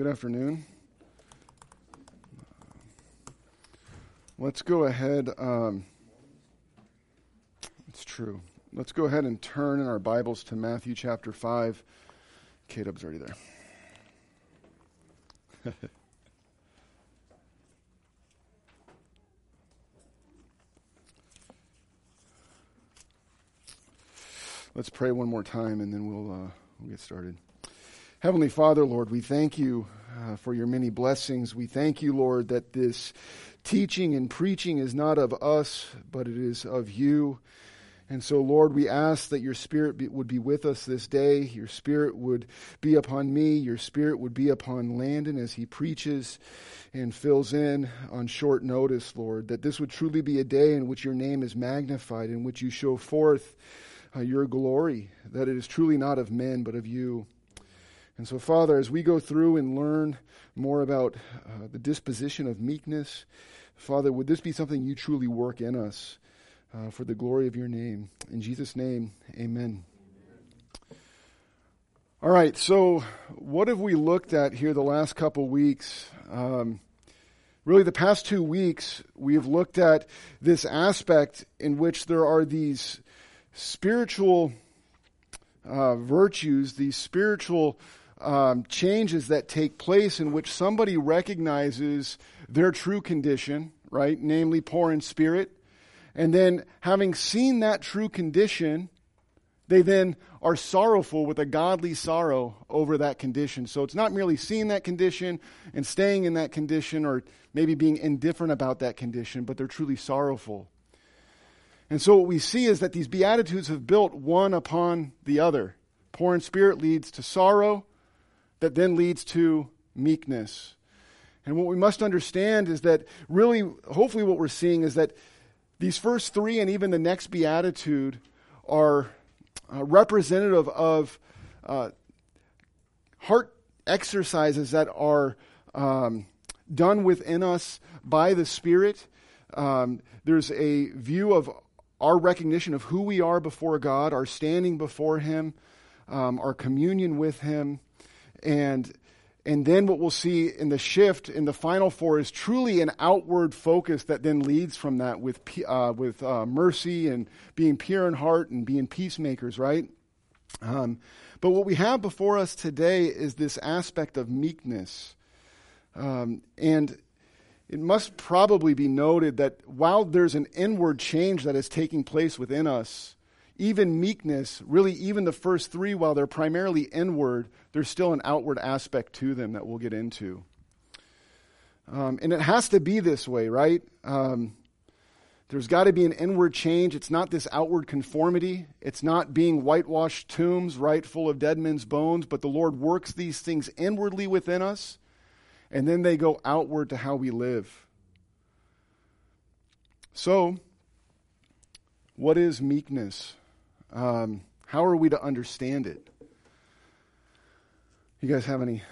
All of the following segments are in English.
Good afternoon. Let's go ahead. Um, it's true. Let's go ahead and turn in our Bibles to Matthew chapter 5. Caleb's already there. Let's pray one more time and then we'll, uh, we'll get started. Heavenly Father, Lord, we thank you uh, for your many blessings. We thank you, Lord, that this teaching and preaching is not of us, but it is of you. And so, Lord, we ask that your Spirit be, would be with us this day. Your Spirit would be upon me. Your Spirit would be upon Landon as he preaches and fills in on short notice, Lord. That this would truly be a day in which your name is magnified, in which you show forth uh, your glory, that it is truly not of men, but of you. And so, Father, as we go through and learn more about uh, the disposition of meekness, Father, would this be something you truly work in us uh, for the glory of your name? In Jesus' name, amen. All right, so what have we looked at here the last couple weeks? Um, really, the past two weeks, we have looked at this aspect in which there are these spiritual uh, virtues, these spiritual um, changes that take place in which somebody recognizes their true condition, right? Namely, poor in spirit. And then, having seen that true condition, they then are sorrowful with a godly sorrow over that condition. So it's not merely seeing that condition and staying in that condition or maybe being indifferent about that condition, but they're truly sorrowful. And so what we see is that these Beatitudes have built one upon the other. Poor in spirit leads to sorrow, that then leads to meekness. And what we must understand is that really, hopefully, what we're seeing is that these first three and even the next beatitude are uh, representative of uh, heart exercises that are um, done within us by the Spirit. Um, there's a view of our recognition of who we are before God, our standing before Him, um, our communion with Him, and and then what we'll see in the shift in the final four is truly an outward focus that then leads from that with uh, with uh, mercy and being pure in heart and being peacemakers, right? Um, but what we have before us today is this aspect of meekness, um, and it must probably be noted that while there's an inward change that is taking place within us, even meekness, really, even the first three, while they're primarily inward, there's still an outward aspect to them that we'll get into. Um, and it has to be this way, right? Um, there's got to be an inward change. It's not this outward conformity. It's not being whitewashed tombs, right, full of dead men's bones, but the Lord works these things inwardly within us and then they go outward to how we live. So, what is meekness? Um, how are we to understand it? You guys have any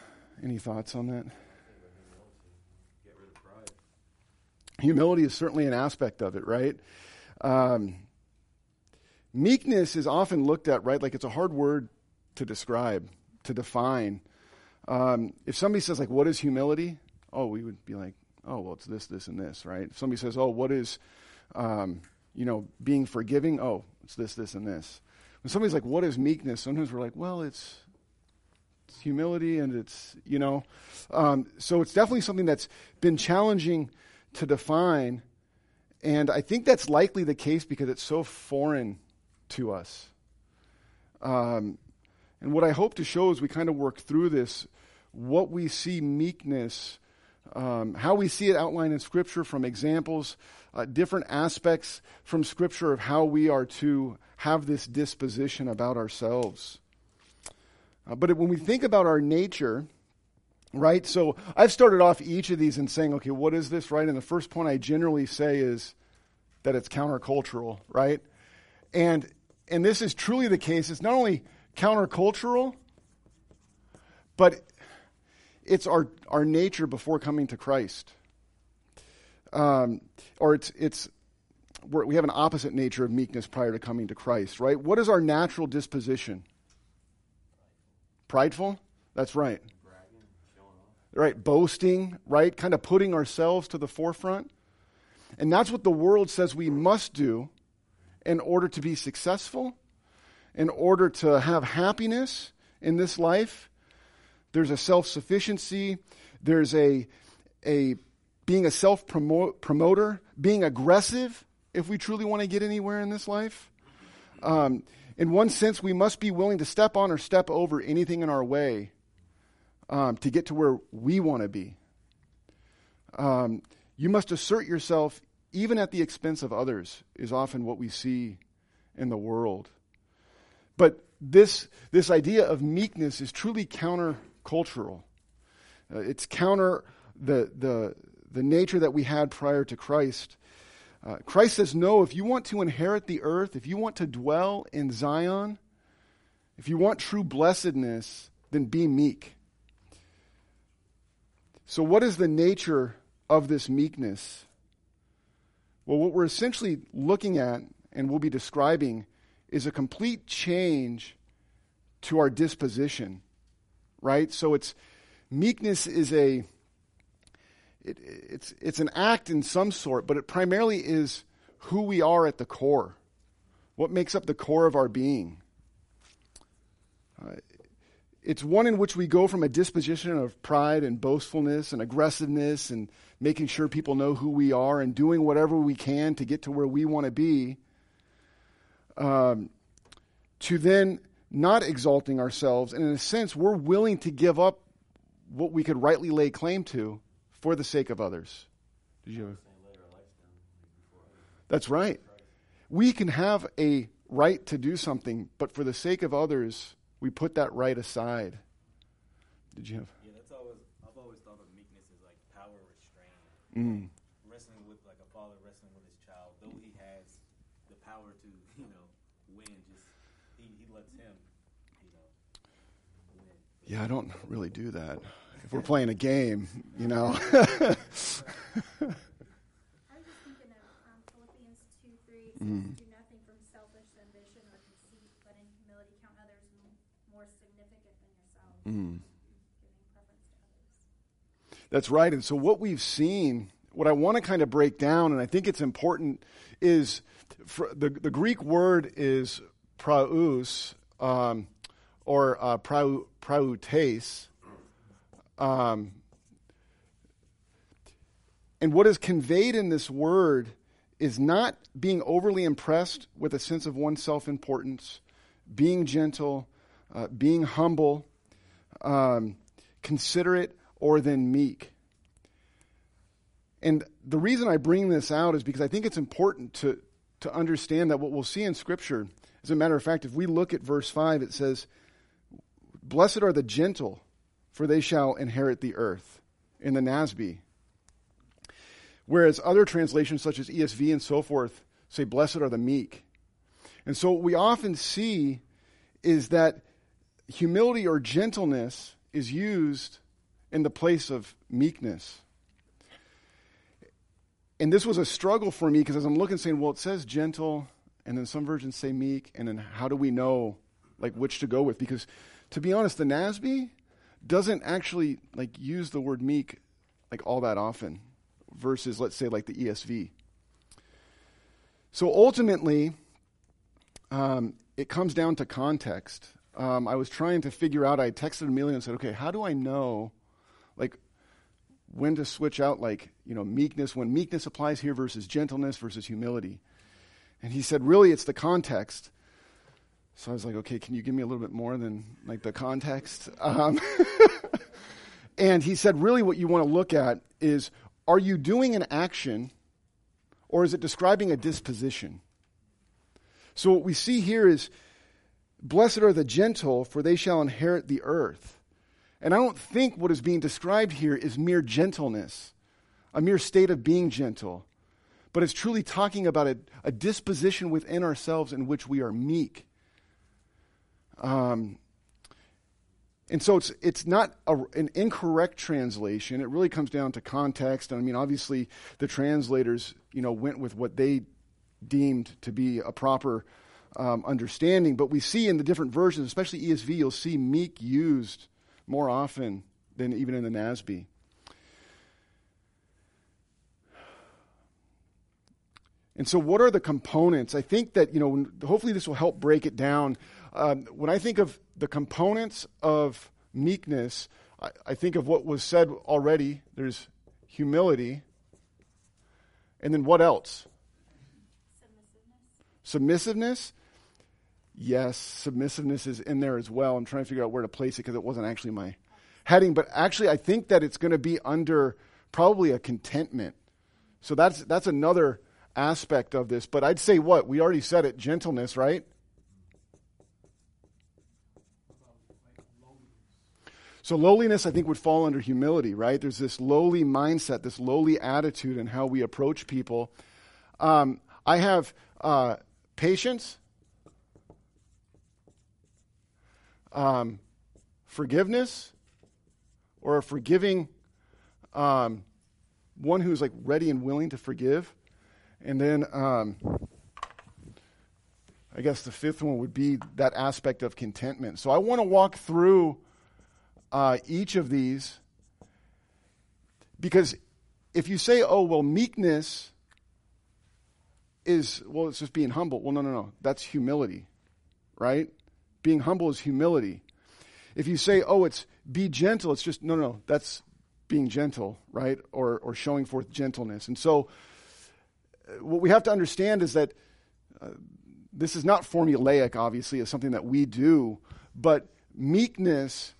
any thoughts on that? Humility is certainly an aspect of it, right? Um, meekness is often looked at, right, like it's a hard word to describe, to define. Um, if somebody says, like, what is humility? Oh, we would be like, oh, well, it's this, this, and this, right? If somebody says, oh, what is, um, you know, being forgiving? Oh, it's this, this, and this. When somebody's like, what is meekness? Sometimes we're like, well, it's, it's humility and it's, you know. Um, so it's definitely something that's been challenging to define. And I think that's likely the case because it's so foreign to us. Um, and what I hope to show as we kind of work through this, what we see meekness, um, how we see it outlined in Scripture from examples, uh, different aspects from Scripture of how we are to have this disposition about ourselves. Uh, but when we think about our nature, right? So I've started off each of these in saying, okay, what is this, right? And the first point I generally say is that it's countercultural, right? And and this is truly the case. It's not only countercultural, but it's our, our nature before coming to Christ. Um, or it's, it's we have an opposite nature of meekness prior to coming to Christ, right? What is our natural disposition? Prideful? That's right. right? Boasting, right? Kind of putting ourselves to the forefront. And that's what the world says we must do in order to be successful, in order to have happiness in this life. There's a self sufficiency, there's a, a being a self promoter, being aggressive if we truly want to get anywhere in this life. Um, in one sense, we must be willing to step on or step over anything in our way um, to get to where we want to be. Um, you must assert yourself even at the expense of others, is often what we see in the world. But this, this idea of meekness is truly countercultural. Uh, it's counter the, the, the nature that we had prior to Christ. Uh, Christ says, No, if you want to inherit the earth, if you want to dwell in Zion, if you want true blessedness, then be meek. So, what is the nature of this meekness? Well, what we're essentially looking at and we'll be describing is a complete change to our disposition, right? So, it's meekness is a it, it's, it's an act in some sort, but it primarily is who we are at the core. What makes up the core of our being? Uh, it's one in which we go from a disposition of pride and boastfulness and aggressiveness and making sure people know who we are and doing whatever we can to get to where we want to be, um, to then not exalting ourselves. And in a sense, we're willing to give up what we could rightly lay claim to for the sake of others. Did you? That's right. We can have a right to do something, but for the sake of others, we put that right aside. Did you have? Yeah, that's always. I've always thought of meekness as like power restraint. Mm. Wrestling with like a father wrestling with his child, though he has the power to, you know, win. Just he, he lets him, you know, win. Yeah, I don't really do that if we're playing a game, you know. I was just thinking of um, Philippians 2 3. It says, Mm. Do nothing from selfish ambition or conceit, but in humility count others m- more significant than yourselves. Mm. Giving preference to others. That's right. And so, what we've seen, what I want to kind of break down, and I think it's important, is for the, the Greek word is praus, um, or uh, prau, prautes. Um, and what is conveyed in this word is not being overly impressed with a sense of one's self importance, being gentle, uh, being humble, um, considerate, or then meek. And the reason I bring this out is because I think it's important to, to understand that what we'll see in Scripture, as a matter of fact, if we look at verse 5, it says, Blessed are the gentle, for they shall inherit the earth, in the NASB. Whereas other translations, such as ESV and so forth, say, Blessed are the meek. And so what we often see is that humility or gentleness is used in the place of meekness. And this was a struggle for me because as I'm looking, saying, well, it says gentle, and then some versions say meek, and then how do we know like which to go with? Because to be honest, the NASB doesn't actually like use the word meek like all that often versus let's say like the ESV. So ultimately, um, it comes down to context. Um, I was trying to figure out. I texted Amelia and said, "Okay, how do I know, like, when to switch out, like, you know, meekness when meekness applies here versus gentleness versus humility?" And he said, "Really, it's the context." So I was like, "Okay, can you give me a little bit more than like the context?" Um, and he said, "Really, what you want to look at is are you doing an action or is it describing a disposition? So what we see here is blessed are the gentle, for they shall inherit the earth. And I don't think what is being described here is mere gentleness, a mere state of being gentle, but it's truly talking about a, a disposition within ourselves in which we are meek. Um, and so it's it's not a, an incorrect translation. It really comes down to context. I mean, obviously, the translators, you know, went with what they deemed to be a proper um, understanding. But we see in the different versions, especially ESV, you'll see meek used more often than even in the NASB. And so, what are the components? I think that, you know, hopefully this will help break it down. Um, when I think of the components of meekness, I, I think of what was said already. There's humility. And then what else? Submissiveness. Submissiveness? Yes, submissiveness is in there as well. I'm trying to figure out where to place it because it wasn't actually my heading. But actually, I think that it's going to be under probably a contentment. So that's, that's another aspect of this. But I'd say what? We already said it gentleness, right? So lowliness, I think, would fall under humility, right? There's this lowly mindset, this lowly attitude in how we approach people. Um, I have uh, patience, um, forgiveness, or a forgiving um, one who's like ready and willing to forgive. And then um, I guess the fifth one would be that aspect of contentment. So I want to walk through uh, each of these because if you say, oh, well, meekness is, well, it's just being humble. Well, no, no, no. That's humility, right? Being humble is humility. If you say, oh, it's be gentle, it's just, no, no, no. That's being gentle, right? Or, or showing forth gentleness. And so, uh, what we have to understand is that uh, this is not formulaic, obviously, it's something that we do, but meekness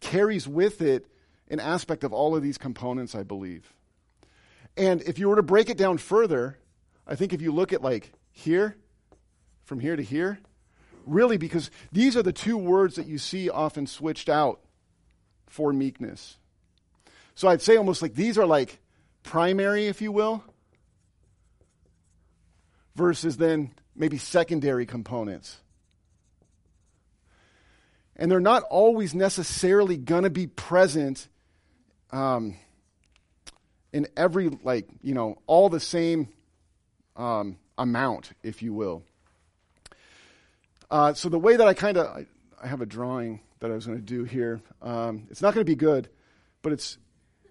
carries with it an aspect of all of these components, I believe. And if you were to break it down further, I think if you look at like here, from here to here, really, because these are the two words that you see often switched out for meekness. So I'd say almost like these are like primary, if you will, versus then maybe secondary components. And they're not always necessarily going to be present um, in every, like, you know, all the same um, amount, if you will. Uh, so the way that I kind of, I, I, have a drawing that I was going to do here. Um, it's not going to be good, but it's,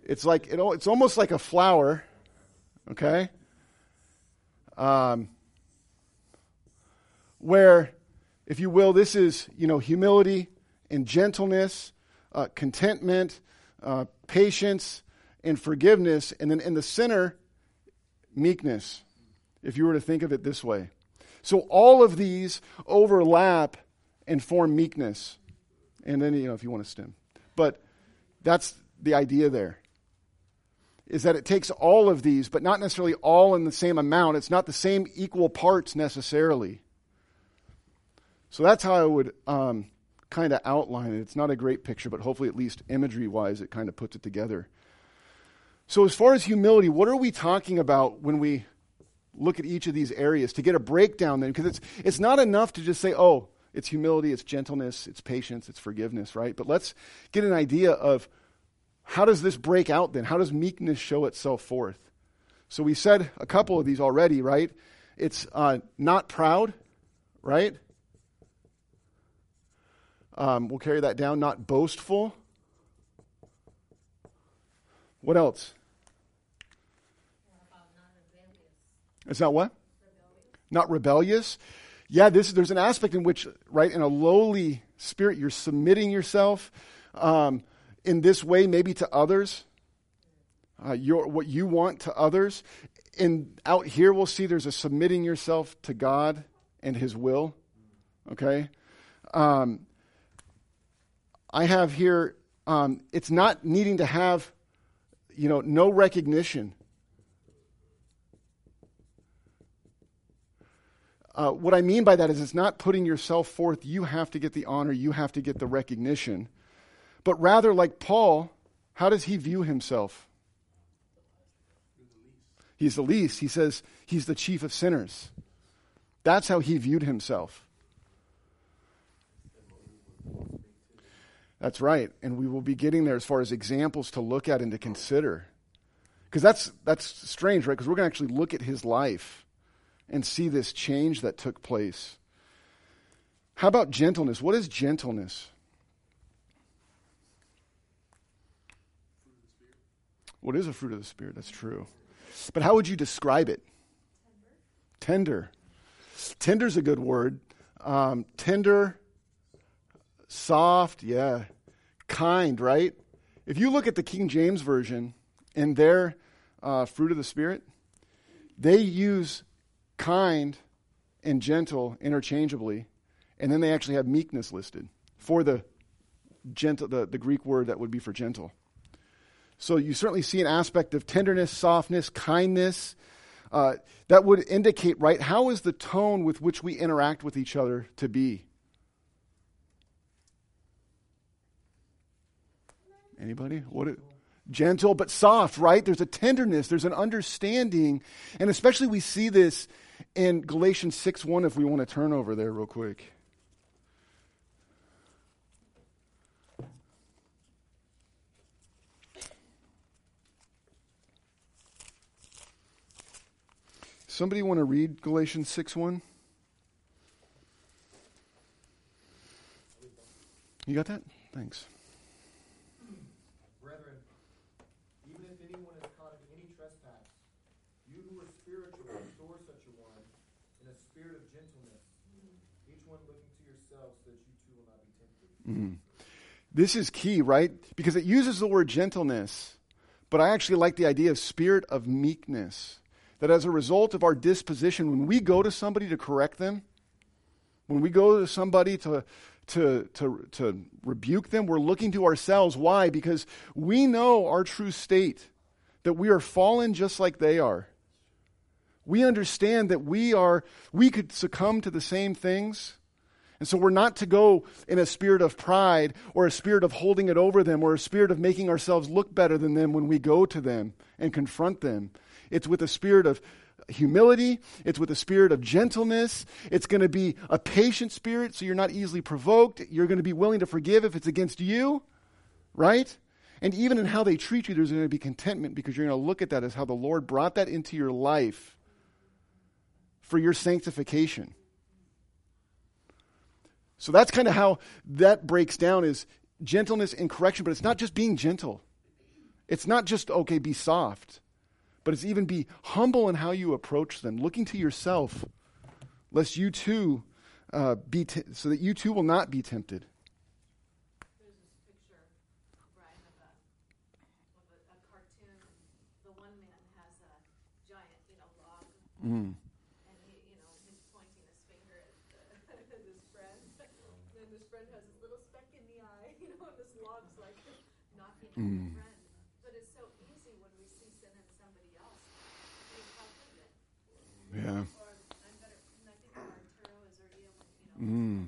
it's like, it, it's almost like a flower, okay? Um, where, if you will, this is, you know, humility and gentleness, uh, contentment, uh, patience, and forgiveness. And then in the center, meekness, if you were to think of it this way. So all of these overlap and form meekness. And then, you know, if you want to stem. But that's the idea there. Is that it takes all of these, but not necessarily all in the same amount. It's not the same equal parts necessarily. So that's how I would um, kind of outline it. It's not a great picture, but hopefully, at least imagery wise, it kind of puts it together. So, as far as humility, what are we talking about when we look at each of these areas to get a breakdown then? Because it's, it's not enough to just say, oh, it's humility, it's gentleness, it's patience, it's forgiveness, right? But let's get an idea of how does this break out then? How does meekness show itself forth? So, we said a couple of these already, right? It's uh, not proud, right? Um, we'll carry that down. Not boastful. What else? Is that what? Rebellious. Not rebellious. Yeah, this there's an aspect in which, right, in a lowly spirit, you're submitting yourself um, in this way, maybe to others. Uh, your, what you want to others. And out here, we'll see there's a submitting yourself to God and His will. Okay? Um, I have here, um, it's not needing to have, you know, no recognition. Uh, what I mean by that is it's not putting yourself forth, you have to get the honor, you have to get the recognition. But rather, like Paul, how does he view himself? He's the least. He says he's the chief of sinners. That's how he viewed himself. That's right. And we will be getting there as far as examples to look at and to consider. Because that's, that's strange, right? Because we're going to actually look at his life and see this change that took place. How about gentleness? What is gentleness? What is a fruit of the Spirit? That's true. But how would you describe it? Tender. Tender. Tender's a good word. Um, tender, soft, yeah. Kind, right? If you look at the King James Version and their uh, fruit of the Spirit, they use kind and gentle interchangeably, and then they actually have meekness listed for the gentle, the, the Greek word that would be for gentle. So you certainly see an aspect of tenderness, softness, kindness. Uh, that would indicate, right, how is the tone with which we interact with each other to be? Anybody? What? It, gentle but soft, right? There's a tenderness, there's an understanding, and especially we see this in Galatians 6 1 if we want to turn over there real quick. Somebody want to read Galatians 6 1? You got that? Thanks. Brethren, even if anyone is caught in any trespass, you who are spiritual, restore such a one in a spirit of gentleness, each one looking to yourselves so that you too will not be tempted. Mm. This is key, right? Because it uses the word gentleness, but I actually like the idea of spirit of meekness. That as a result of our disposition, when we go to somebody to correct them, when we go to somebody to, to, to, to rebuke them, we're looking to ourselves. Why? Because we know our true state, that we are fallen just like they are. We understand that we are, we could succumb to the same things. And so we're not to go in a spirit of pride or a spirit of holding it over them or a spirit of making ourselves look better than them when we go to them and confront them. It's with a spirit of humility. It's with a spirit of gentleness. It's going to be a patient spirit, so you're not easily provoked. You're going to be willing to forgive if it's against you, right? And even in how they treat you, there's going to be contentment because you're going to look at that as how the Lord brought that into your life for your sanctification. So that's kind of how that breaks down is gentleness and correction, but it's not just being gentle. It's not just, okay, be soft but it's even be humble in how you approach them, looking to yourself, lest you too uh, be t- so that you too will not be tempted. There's Mean, mm.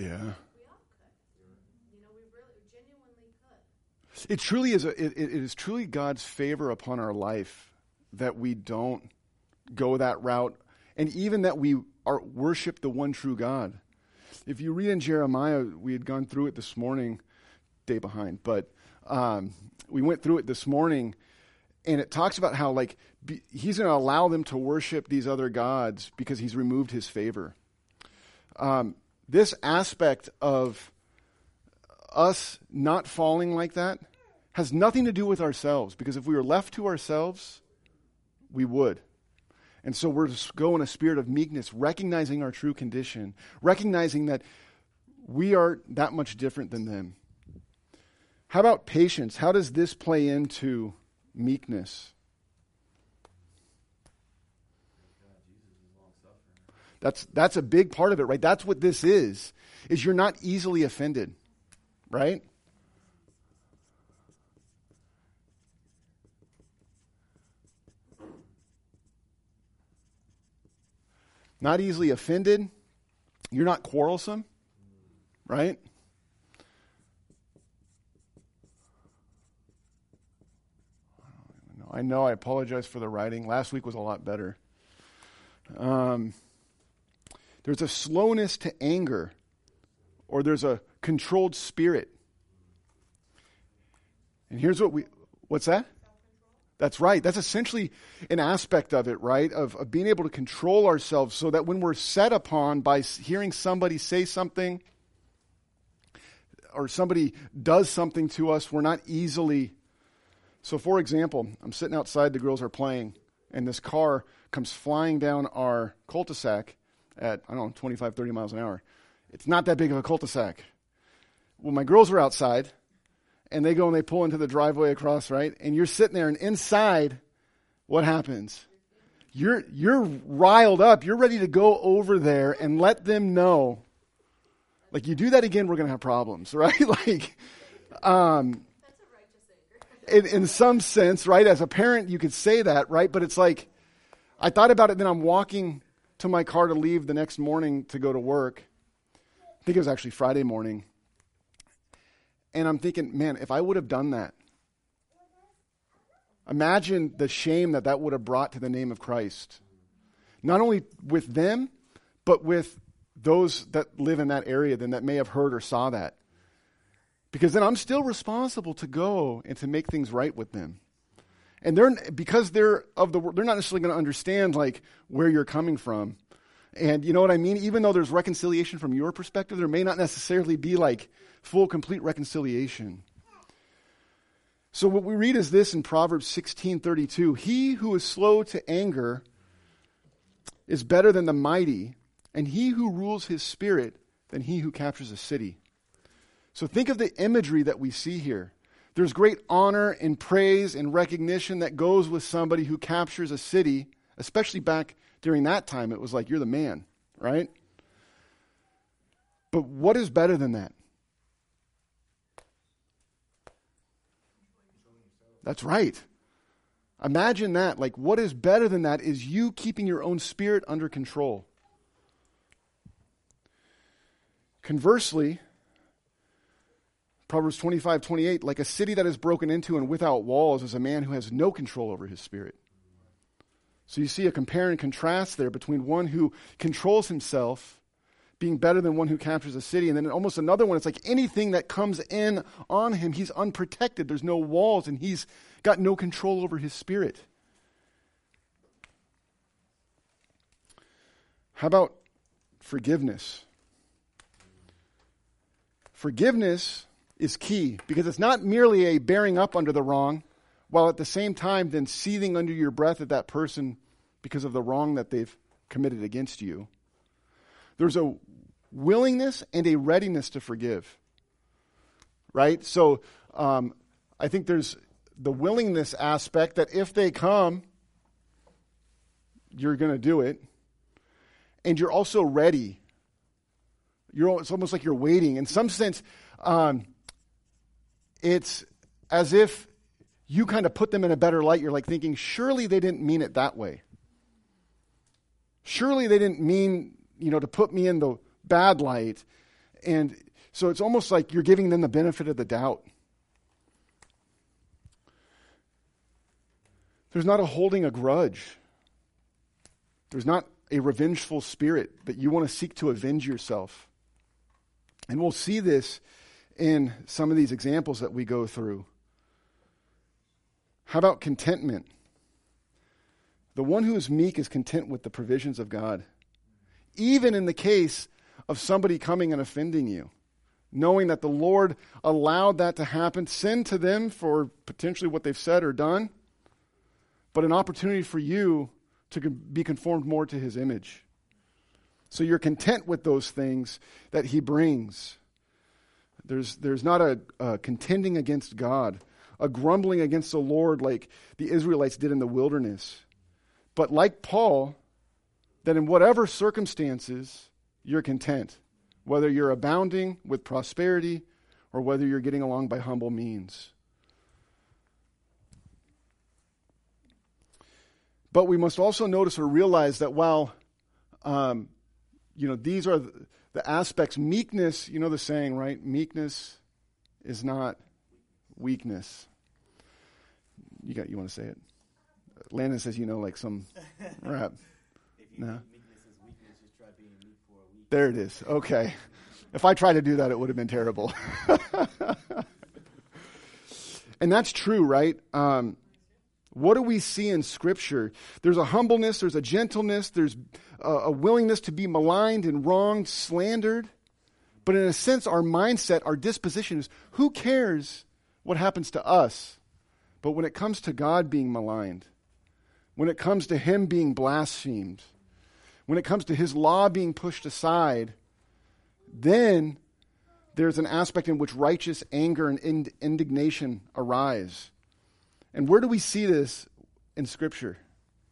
Yeah. we all could. You know, we really, genuinely could. It truly is. A, it, it is truly God's favor upon our life that we don't go that route, and even that we are worship the one true God. If you read in Jeremiah, we had gone through it this morning, day behind, but um, we went through it this morning, and it talks about how like be, he's going to allow them to worship these other gods because he's removed his favor. Um, this aspect of us not falling like that has nothing to do with ourselves because if we were left to ourselves, we would. And so we're to go in a spirit of meekness, recognizing our true condition, recognizing that we are that much different than them. How about patience? How does this play into meekness? That's that's a big part of it, right? That's what this is. Is you're not easily offended, right? Not easily offended. You're not quarrelsome, right? I know I apologize for the writing. Last week was a lot better. Um, there's a slowness to anger, or there's a controlled spirit. And here's what we what's that? That's right. That's essentially an aspect of it, right? Of, of being able to control ourselves so that when we're set upon by hearing somebody say something or somebody does something to us, we're not easily. So, for example, I'm sitting outside, the girls are playing, and this car comes flying down our cul de sac at, I don't know, 25, 30 miles an hour. It's not that big of a cul de sac. Well, my girls are outside, and they go and they pull into the driveway across, right? And you're sitting there, and inside, what happens? You're, you're riled up. You're ready to go over there and let them know. Like, you do that again, we're going to have problems, right? like, um, in, in some sense, right? As a parent, you could say that, right? But it's like, I thought about it, then I'm walking to my car to leave the next morning to go to work. I think it was actually Friday morning. And I'm thinking, man, if I would have done that, imagine the shame that that would have brought to the name of Christ. Not only with them, but with those that live in that area then that may have heard or saw that. Because then I'm still responsible to go and to make things right with them. And they're because they're of the they're not necessarily going to understand like where you're coming from. And you know what I mean? Even though there's reconciliation from your perspective, there may not necessarily be like full complete reconciliation. So what we read is this in Proverbs 16:32, he who is slow to anger is better than the mighty, and he who rules his spirit than he who captures a city. So think of the imagery that we see here. There's great honor and praise and recognition that goes with somebody who captures a city, especially back during that time. It was like, you're the man, right? But what is better than that? That's right. Imagine that. Like, what is better than that is you keeping your own spirit under control. Conversely, Proverbs 25, 28, like a city that is broken into and without walls is a man who has no control over his spirit. So you see a compare and contrast there between one who controls himself being better than one who captures a city. And then almost another one, it's like anything that comes in on him, he's unprotected. There's no walls and he's got no control over his spirit. How about forgiveness? Forgiveness is key because it's not merely a bearing up under the wrong, while at the same time then seething under your breath at that person because of the wrong that they've committed against you. There's a willingness and a readiness to forgive. Right? So um, I think there's the willingness aspect that if they come, you're going to do it. And you're also ready. You're, it's almost like you're waiting. In some sense, um, it's as if you kind of put them in a better light. You're like thinking, surely they didn't mean it that way. Surely they didn't mean, you know, to put me in the bad light. And so it's almost like you're giving them the benefit of the doubt. There's not a holding a grudge. There's not a revengeful spirit that you want to seek to avenge yourself. And we'll see this in some of these examples that we go through. How about contentment? The one who is meek is content with the provisions of God, even in the case of somebody coming and offending you, knowing that the Lord allowed that to happen, send to them for potentially what they've said or done, but an opportunity for you to be conformed more to his image. So you're content with those things that he brings. There's, there's not a, a contending against God, a grumbling against the Lord like the Israelites did in the wilderness. But like Paul, that in whatever circumstances, you're content, whether you're abounding with prosperity or whether you're getting along by humble means. But we must also notice or realize that while, um, you know, these are the, the aspects, meekness, you know the saying, right? Meekness is not weakness. You got, you want to say it? Landon says, you know, like some rap. If you No. think meekness is weakness, just try being meek for a week. There it is. Okay. If I tried to do that, it would have been terrible. and that's true, right? Um, What do we see in Scripture? There's a humbleness, there's a gentleness, there's a, a willingness to be maligned and wronged, slandered. But in a sense, our mindset, our disposition is who cares what happens to us? But when it comes to God being maligned, when it comes to Him being blasphemed, when it comes to His law being pushed aside, then there's an aspect in which righteous anger and ind- indignation arise. And where do we see this in Scripture?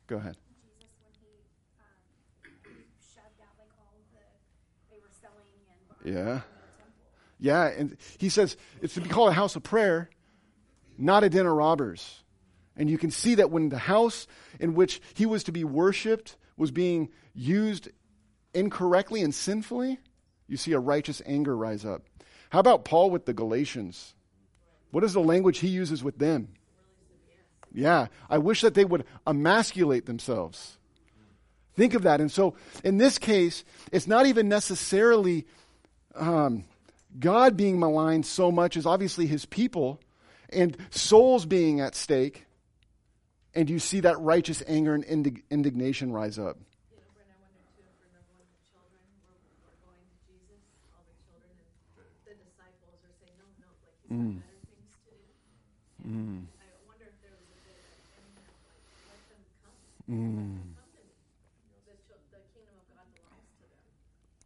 Go ahead. Jesus when he um, shoved out like all the they were selling and buying Yeah. in the temple. Yeah, and he says it's to be called a house of prayer, not a den of robbers. And you can see that when the house in which he was to be worshiped was being used incorrectly and sinfully, you see a righteous anger rise up. How about Paul with the Galatians? What is the language he uses with them? Yeah, I wish that they would emasculate themselves. Think of that. And so, in this case, it's not even necessarily um, God being maligned so much as obviously his people and souls being at stake. And you see that righteous anger and indig- indignation rise up. You know, Brent, I wonder too, if remember when the children were, were going to Jesus, all the children, and the disciples are saying, no, no, like he's got better things to do. And I wonder if there was a bit of an impact, like, let them come. Come to me. The, chil- the kingdom of God belongs to them.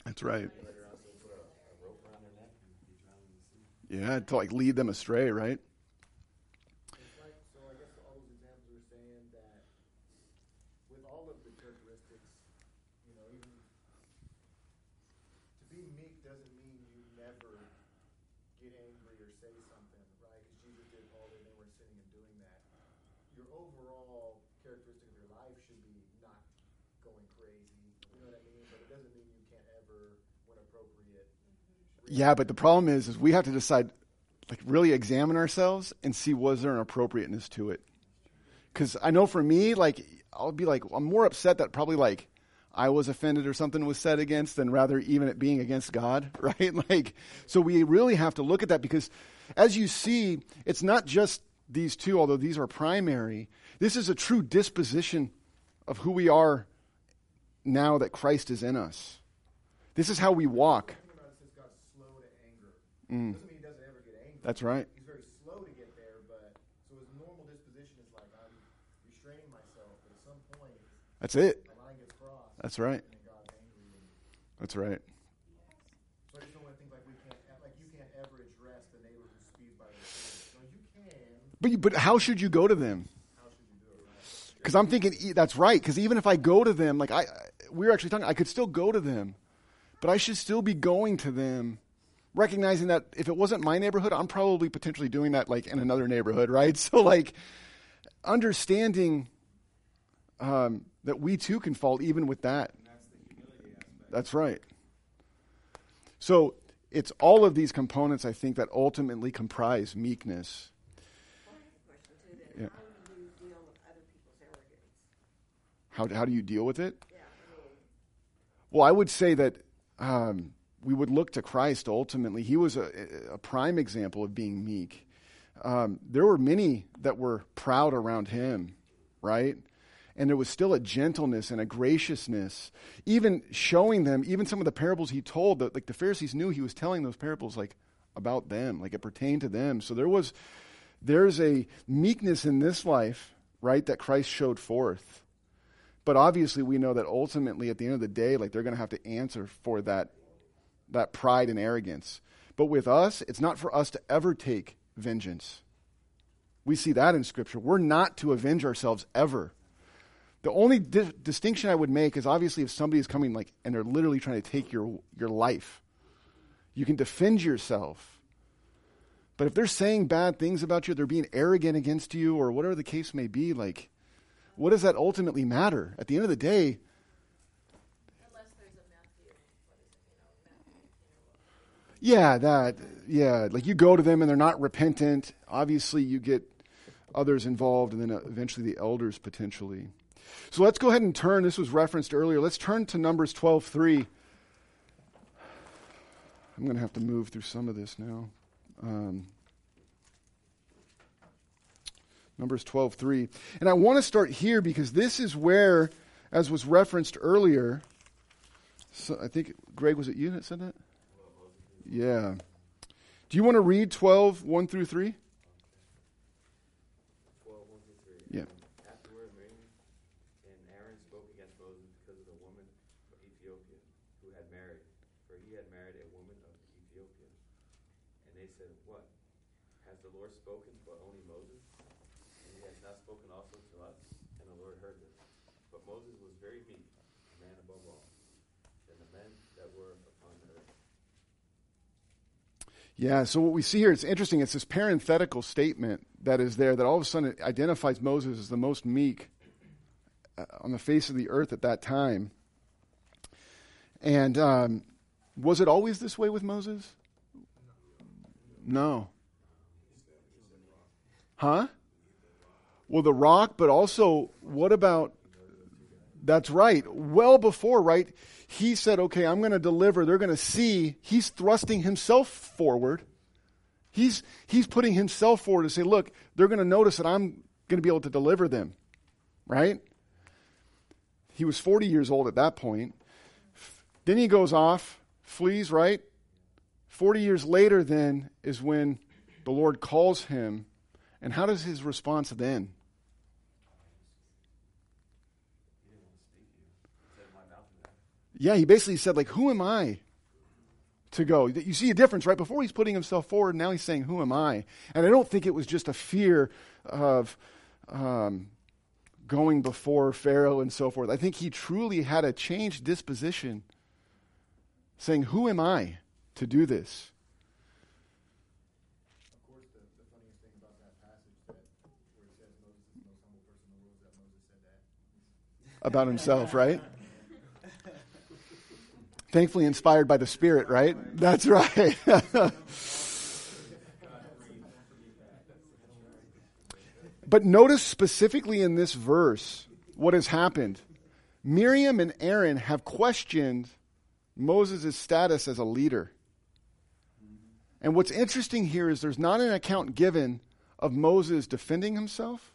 That's right. Later on, they put a, a rope around their neck and they drown in the sea. Yeah, to like lead them astray, right? It's like, so I guess all those examples are saying that with all of the characteristics, you know, even to be meek doesn't mean you never get angry or say something, right? Because Jesus did all that they were sinning and doing that. Your overall characteristic of your life should be not going crazy, you know what I mean? But it doesn't mean you can't ever, when appropriate, Yeah, but the problem is, is we have to decide, like, really examine ourselves and see was there an appropriateness to it. Because I know for me, like, I'll be like, I'm more upset that probably like I was offended or something was said against than rather even it being against God, right? Like, so we really have to look at that because as you see, it's not just these two, although these are primary. This is a true disposition of who we are now that Christ is in us. This is how we walk. think about it, it says God's slow to anger. Doesn't mean he doesn't ever get angry. That's right. He's very slow to get there, but so his normal disposition is like I'm restraining myself, but at some point That's it. the line gets crossed That's right. and God's angry. And That's right. so I just don't want to think like we can't, like you can't ever address the neighbor who speeds by your. No, you can. But you, but how should you go to them? How should you do it? Right? Because I'm thinking that's right. Because even if I go to them, like I, we were actually talking, I could still go to them, but I should still be going to them, recognizing that if it wasn't my neighborhood, I'm probably potentially doing that like in another neighborhood, right? So like understanding um, that we too can fall even with that. And that's the humility. That's right. So it's all of these components, I think, that ultimately comprise meekness. I have a question too. Then, Yeah. how do you deal with other people's arrogance? How, how do you deal with it? Yeah, I mean, Well, I would say that um, we would look to Christ ultimately. He was a, a prime example of being meek. Um, there were many that were proud around him, right? And there was still a gentleness and a graciousness, even showing them, even some of the parables he told, that like the Pharisees knew he was telling those parables like about them, like it pertained to them. So there was, there's a meekness in this life, right, that Christ showed forth. But obviously, we know that ultimately, at the end of the day, like they're going to have to answer for that, that pride and arrogance. But with us, it's not for us to ever take vengeance. We see that in Scripture. We're not to avenge ourselves ever. The only di- distinction I would make is obviously if somebody is coming like and they're literally trying to take your your life, you can defend yourself. But if they're saying bad things about you, they're being arrogant against you, or whatever the case may be, like, what does that ultimately matter? At the end of the day, Unless there's a Matthew, what is it, you know, Matthew, you know, yeah, that, yeah, like you go to them and they're not repentant. Obviously, you get others involved, and then uh, eventually the elders potentially. So let's go ahead and turn. This was referenced earlier. Let's turn to Numbers twelve three. I'm going to have to move through some of this now. Um, Numbers 12:3. And I want to start here because this is where, as was referenced earlier, so I think, Greg, was it you that said that? Yeah. Do you want to read 12, 1 through 3? 12, 1 through 3. Yeah. Afterward, Miriam and Aaron spoke against Moses because of the woman of Ethiopia who had married, for he had married a woman of Ethiopia. And they said, What? Has the Lord spoken but only Moses? And he has not spoken also to us? And the Lord heard this. But Moses was very meek, a man above all, than the men that were upon the earth. Yeah, so what we see here, it's interesting. It's this parenthetical statement that is there that all of a sudden it identifies Moses as the most meek uh, on the face of the earth at that time. And um, was it always this way with Moses? No. Huh? Well, the rock, but also, what about that's right. Well before, right? He said, okay, I'm going to deliver. They're going to see. He's thrusting himself forward. He's, he's putting himself forward to say, look, they're going to notice that I'm going to be able to deliver them. Right? He was 40 years old at that point. Then he goes off, flees, right? 40 years later, then, is when the Lord calls him. And how does his response then? Yeah, he basically said, like, who am I to go? You see a difference, right? Before he's putting himself forward, now he's saying, who am I? And I don't think it was just a fear of um, going before Pharaoh and so forth. I think he truly had a changed disposition, saying, who am I to do this? Of course, the, the funniest thing about that passage that where it says Moses is the most humble person in the world is that Moses said that. About himself, right? Thankfully inspired by the Spirit, right? That's right. but notice specifically in this verse what has happened. Miriam and Aaron have questioned Moses' status as a leader. And what's interesting here is there's not an account given of Moses defending himself.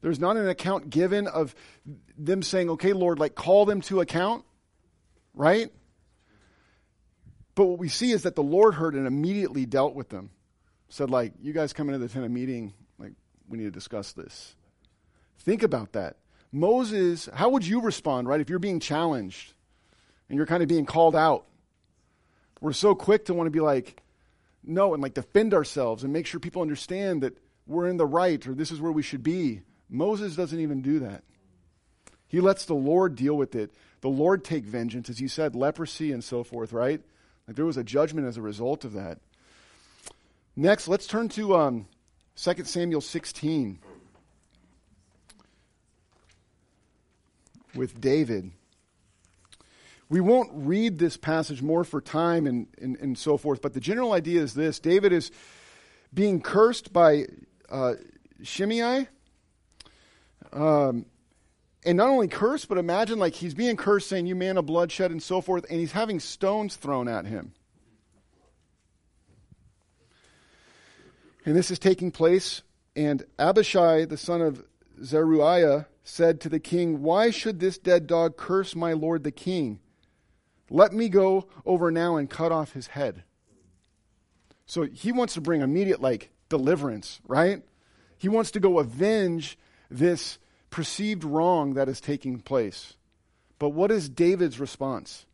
There's not an account given of them saying, okay, Lord, like call them to account, right? But what we see is that the Lord heard and immediately dealt with them. Said, like, you guys come into the tent of meeting, like, we need to discuss this. Think about that. Moses, how would you respond, right, if you're being challenged and you're kind of being called out? We're so quick to want to be like, no, and like defend ourselves and make sure people understand that we're in the right or this is where we should be. Moses doesn't even do that. He lets the Lord deal with it. The Lord take vengeance, as you said, leprosy and so forth, right? Like there was a judgment as a result of that. Next, let's turn to um, 2 Samuel 16 with David. We won't read this passage more for time and, and, and so forth, but the general idea is this David is being cursed by uh, Shimei. Um, and not only cursed, but imagine like he's being cursed, saying, You man of bloodshed, and so forth, and he's having stones thrown at him. And this is taking place, and Abishai, the son of Zeruiah, said to the king, Why should this dead dog curse my lord the king? Let me go over now and cut off his head. So he wants to bring immediate, like, deliverance, right? He wants to go avenge this perceived wrong that is taking place. But what is David's response?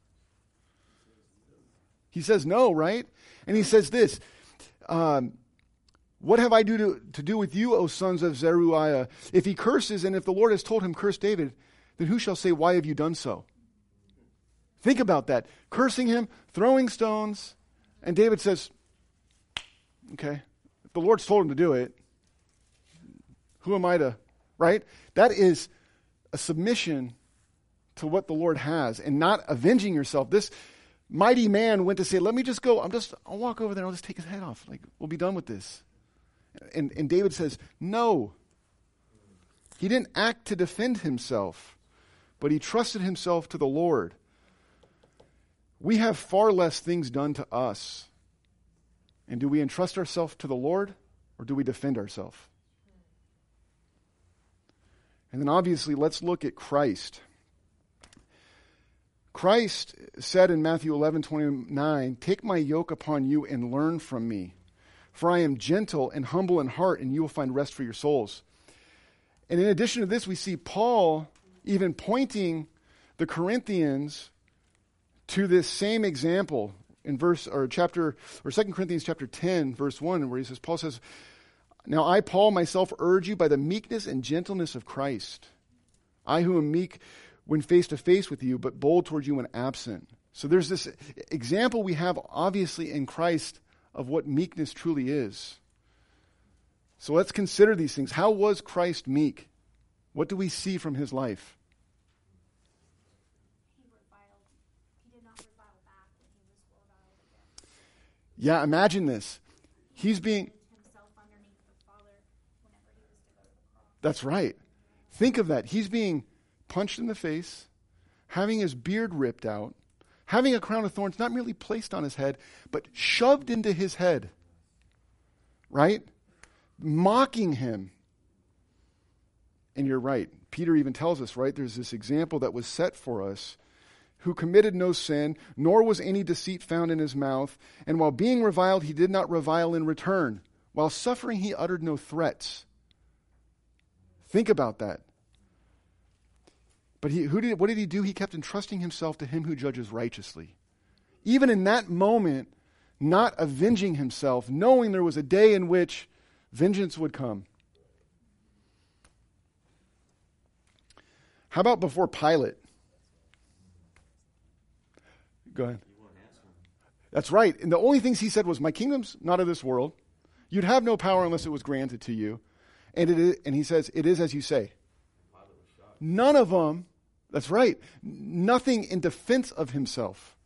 He says no, right? And he says this um, What have I do to, to do with you, O sons of Zeruiah? If he curses, and if the Lord has told him, Curse David, then who shall say, Why have you done so? Think about that. Cursing him, throwing stones, and David says, Okay, if the Lord's told him to do it, who am I to, right? That is a submission to what the Lord has and not avenging yourself. This mighty man went to say, Let me just go. I'm just, I'll walk over there and I'll just take his head off. Like, we'll be done with this. And, and David says, No. He didn't act to defend himself, but he trusted himself to the Lord. We have far less things done to us. And do we entrust ourselves to the Lord or do we defend ourselves? And then obviously, let's look at Christ. Christ said in Matthew 11 29, Take my yoke upon you and learn from me, for I am gentle and humble in heart, and you will find rest for your souls. And in addition to this, we see Paul even pointing the Corinthians to this same example in verse or chapter or 2 Corinthians chapter 10 verse 1 where he says Paul says now I Paul myself urge you by the meekness and gentleness of Christ. I who am meek when face to face with you but bold towards you when absent. So there's this example we have obviously in Christ of what meekness truly is. So let's consider these things. How was Christ meek? What do we see from his life? He reviled, he did not revile back when he was reviled against. Yeah, imagine this. He's being, Himself underneath the Father whenever he was to go to the cross. That's right. Think of that. He's being punched in the face, having his beard ripped out, having a crown of thorns not merely placed on his head, but shoved into his head. Right? Mocking him. And you're right. Peter even tells us, right? There's this example that was set for us who committed no sin, nor was any deceit found in his mouth. And while being reviled, he did not revile in return. While suffering, he uttered no threats. Think about that. But he, who did, what did he do? He kept entrusting himself to him who judges righteously. Even in that moment, not avenging himself, knowing there was a day in which vengeance would come. How about before Pilate? Go ahead. That's right. And the only things he said was, My kingdom's not of this world. You'd have no power unless it was granted to you. And, it is, and he says, It is as you say. None of them, that's right, nothing in defense of himself.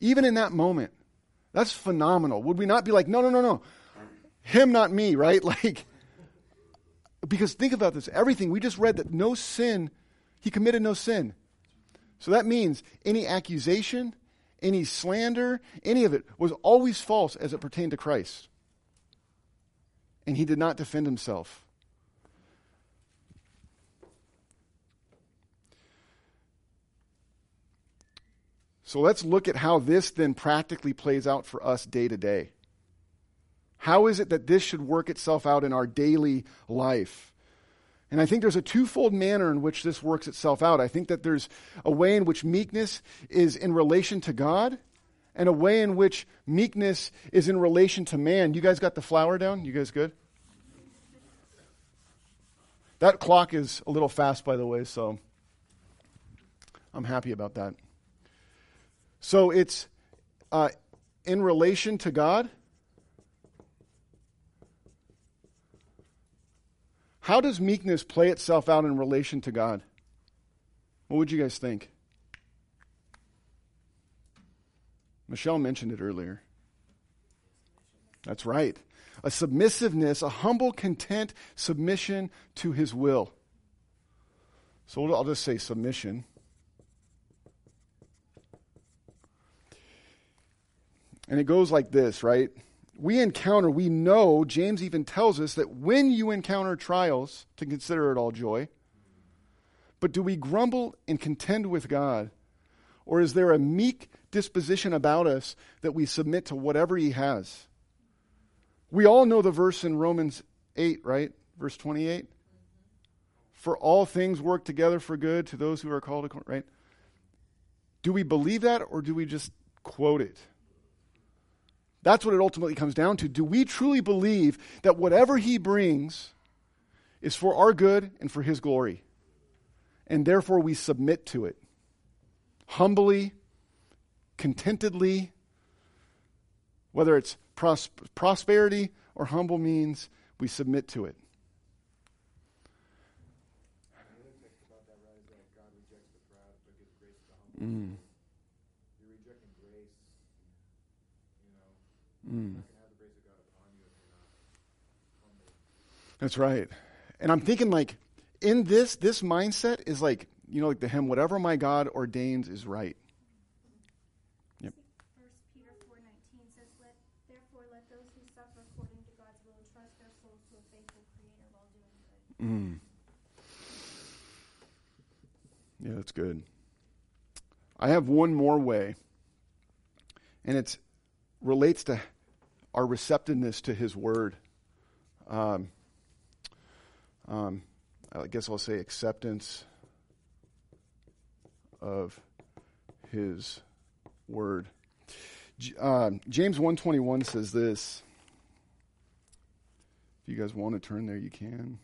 Even in that moment. That's phenomenal. Would we not be like, No, no, no, no. Him, not me, right? Like, because think about this. Everything, we just read that no sin, he committed no sin. So that means any accusation, any slander, any of it was always false as it pertained to Christ. And he did not defend himself. So let's look at how this then practically plays out for us day to day. How is it that this should work itself out in our daily life? And I think there's a twofold manner in which this works itself out. I think that there's a way in which meekness is in relation to God, and a way in which meekness is in relation to man. You guys got the flower down? You guys good? That clock is a little fast, by the way, so I'm happy about that. So it's uh, in relation to God. How does meekness play itself out in relation to God? What would you guys think? Michelle mentioned it earlier. That's right. A submissiveness, a humble, content submission to his will. So I'll just say submission. And it goes like this, right? We encounter, we know, James even tells us that when you encounter trials, to consider it all joy. But do we grumble and contend with God? Or is there a meek disposition about us that we submit to whatever He has? We all know the verse in Romans 8, right? Verse 28. For all things work together for good to those who are called, right? Do we believe that or do we just quote it? That's what it ultimately comes down to. Do we truly believe that whatever He brings is for our good and for His glory? And therefore we submit to it humbly, contentedly, whether it's pros- prosperity or humble means, we submit to it. about that, right, is that God rejects the proud but grace to the humble. Mm. You're rejecting grace, you know. Mm. You're have the grace of God upon you if you're not humble. That's right. And I'm thinking like in this this mindset is like, you know, like the hymn, whatever my God ordains is right. Yep. First Peter four nineteen says, Let therefore let those who suffer according to God's will entrust their souls to a faithful creator while doing good. Mm. Yeah, that's good. I have one more way, and it relates to our receptiveness to His Word. Um, um, I guess I'll say acceptance of His Word. Uh, James 121 says this. If you guys want to turn there, you can.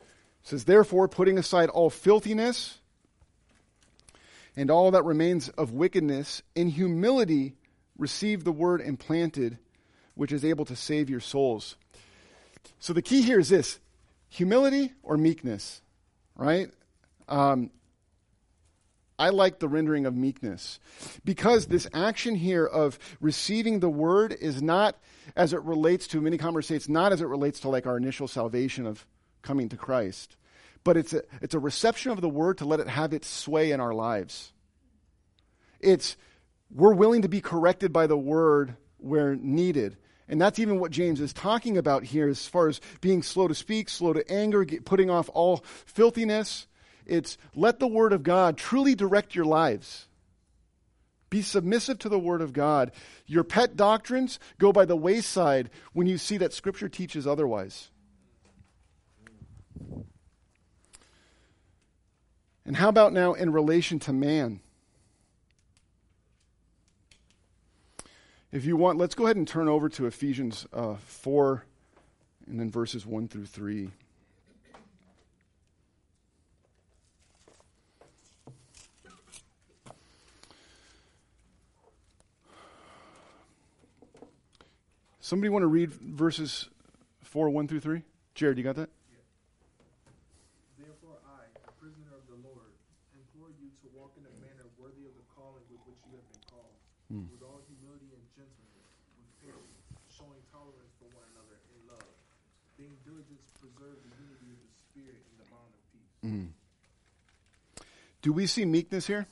It says, Therefore, putting aside all filthiness and all that remains of wickedness, in humility receive the word implanted, which is able to save your souls. So the key here is this humility or meekness, right? Um, I like the rendering of meekness because this action here of receiving the word is not as it relates to many conversations, not as it relates to like our initial salvation of coming to Christ, but it's a, it's a reception of the word to let it have its sway in our lives. It's we're willing to be corrected by the word where needed. And that's even what James is talking about here as far as being slow to speak, slow to anger, get, putting off all filthiness. It's let the word of God truly direct your lives. Be submissive to the word of God. Your pet doctrines go by the wayside when you see that scripture teaches otherwise. And how about now in relation to man? If you want, let's go ahead and turn over to Ephesians uh, 4 and then verses 1 through 3. Somebody want to read verses 4, 1 through 3? Jared, you got that? Therefore I, a prisoner of the Lord, implore you to walk in a manner worthy of the calling with which you have been called, Mm. with all humility and gentleness, with patience, showing tolerance for one another in love, being diligent to preserve the unity of the Spirit in the bond of peace. Mm. Do we see meekness here?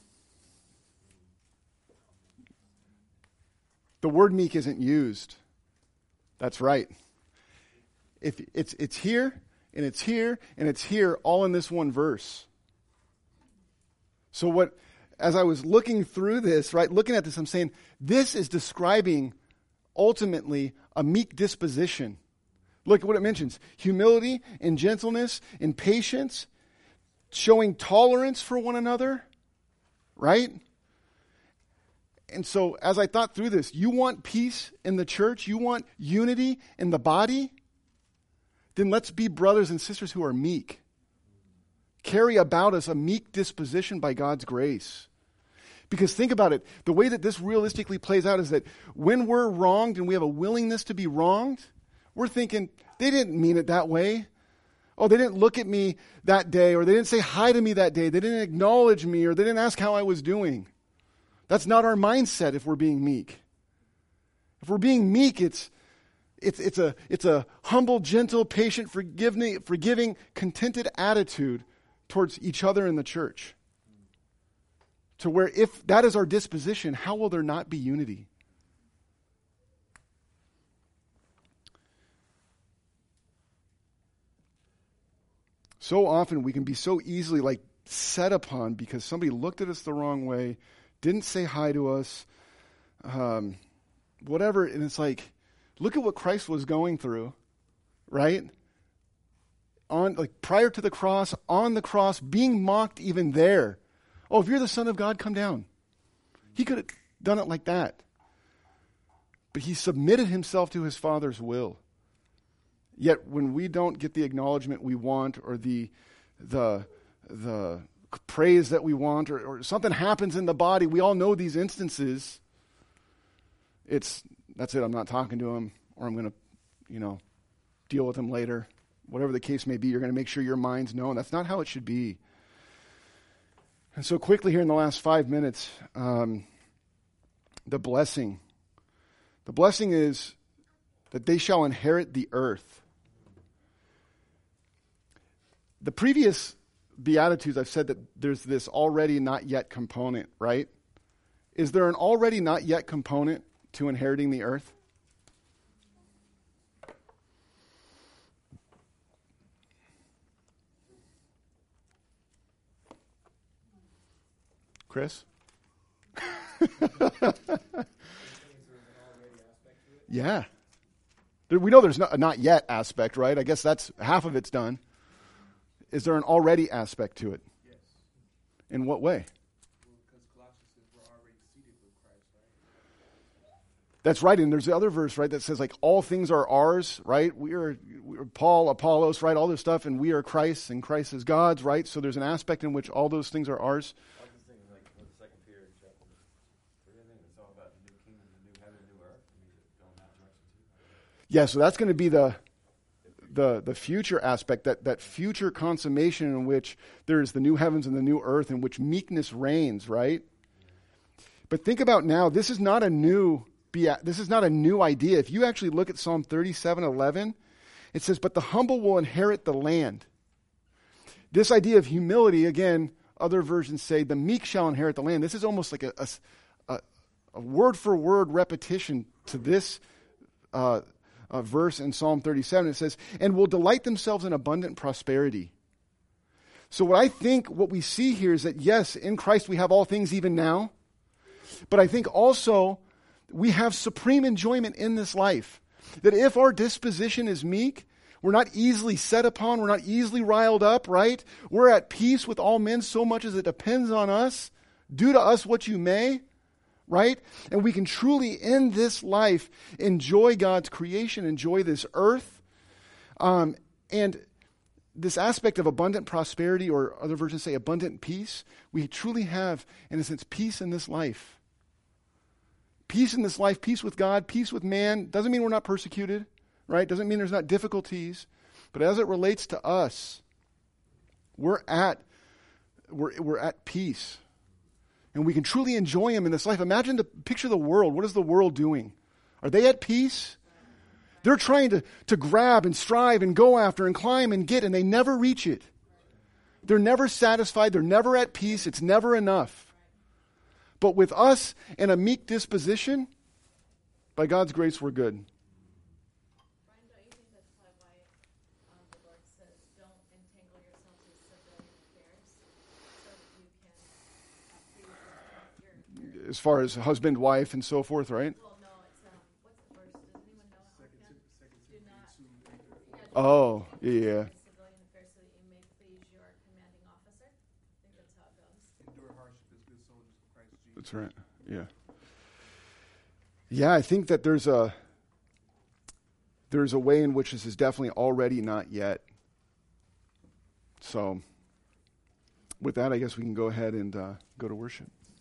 The word meek isn't used. That's right. If it's it's here and it's here and it's here all in this one verse. So what as I was looking through this, right, looking at this, I'm saying this is describing ultimately a meek disposition. Look at what it mentions humility and gentleness and patience, showing tolerance for one another, right? And so, as I thought through this, you want peace in the church, you want unity in the body, then let's be brothers and sisters who are meek. Carry about us a meek disposition by God's grace. Because think about it, the way that this realistically plays out is that when we're wronged and we have a willingness to be wronged, we're thinking, they didn't mean it that way. Oh, they didn't look at me that day, or they didn't say hi to me that day, they didn't acknowledge me, or they didn't ask how I was doing. That's not our mindset if we're being meek. If we're being meek, it's, it's, it's, a, it's a humble, gentle, patient, forgiving, forgiving, contented attitude towards each other in the church. To where if that is our disposition, how will there not be unity? So often we can be so easily like set upon because somebody looked at us the wrong way, didn't say hi to us, um, whatever. And it's like, look at what Christ was going through, right? On like prior to the cross, on the cross, being mocked even there. Oh, if you're the Son of God, come down. He could have done it like that. But he submitted himself to his Father's will. Yet when we don't get the acknowledgement we want or the the the praise that we want or, or something happens in the body, we all know these instances. It's that's it, I'm not talking to him, or I'm gonna, you know, deal with him later. Whatever the case may be, you're gonna make sure your mind's known. That's not how it should be. And so quickly here in the last five minutes, um, the blessing. The blessing is that they shall inherit the earth. The previous Beatitudes, I've said that there's this already not yet component, right? Is there an already not yet component to inheriting the earth? Chris? Things there is an already aspect to it. Yeah. We know there's not a not yet aspect, right? I guess that's half of it's done. Is there an already aspect to it? Yes. In what way? Well, because Colossians says we're already seated with Christ, right? That's right. And there's the other verse, right, that says like all things are ours, right? We are, we are Paul, Apollos, right? All this stuff, and we are Christ, and Christ is God's, right? So there's an aspect in which all those things are ours. I was just thinking, like, with Second Peter chapter three, I think it's all about the new kingdom, the new heaven, new earth. I mean, is it going that direction too? Yeah, so that's going to be the the the future aspect, that that future consummation in which there's the new heavens and the new earth, in which meekness reigns, right? But think about now, this is not a new this is not a new idea. If you actually look at Psalm 37:11, it says, "But the humble will inherit the land." This idea of humility, again, other versions say, "The meek shall inherit the land." This is almost like a, a, a, a word for word repetition to this uh, uh, verse in Psalm 37. It says, "And will delight themselves in abundant prosperity." So, what I think, what we see here is that yes, in Christ we have all things even now, but I think also we have supreme enjoyment in this life. That if our disposition is meek, we're not easily set upon, we're not easily riled up, right? We're at peace with all men so much as it depends on us. Do to us what you may, right? And we can truly, in this life, enjoy God's creation, enjoy this earth. Um, and this aspect of abundant prosperity, or other versions say abundant peace, we truly have, in a sense, peace in this life. Peace in this life, peace with God, peace with man. Doesn't mean we're not persecuted, right? Doesn't mean there's not difficulties. But as it relates to us, we're at, we're, we're at peace. And we can truly enjoy Him in this life. Imagine the picture of the world. What is the world doing? Are they at peace? They're trying to, to grab and strive and go after and climb and get, and they never reach it. They're never satisfied. They're never at peace. It's never enough. But with us and a meek disposition, by God's grace, we're good. Brian, don't you think that's probably why um, the Lord says, don't entangle yourselves in civilian affairs, so that you can uh, please your, your, As far as husband, wife, and so forth, right? well, no, it's, um, what's the verse, does anyone know it Second, offhand? Tim- Second Do Timothy not- two, eight through four. Yeah, don't Oh, yeah. in civilian affairs so that you may please your commanding officer. I think that's how it goes. Endure hardship as good soldiers of Christ Jesus. That's right. Yeah. Yeah, I think that there's a there's a way in which this is definitely already not yet. So, with that, I guess we can go ahead and uh, go to worship.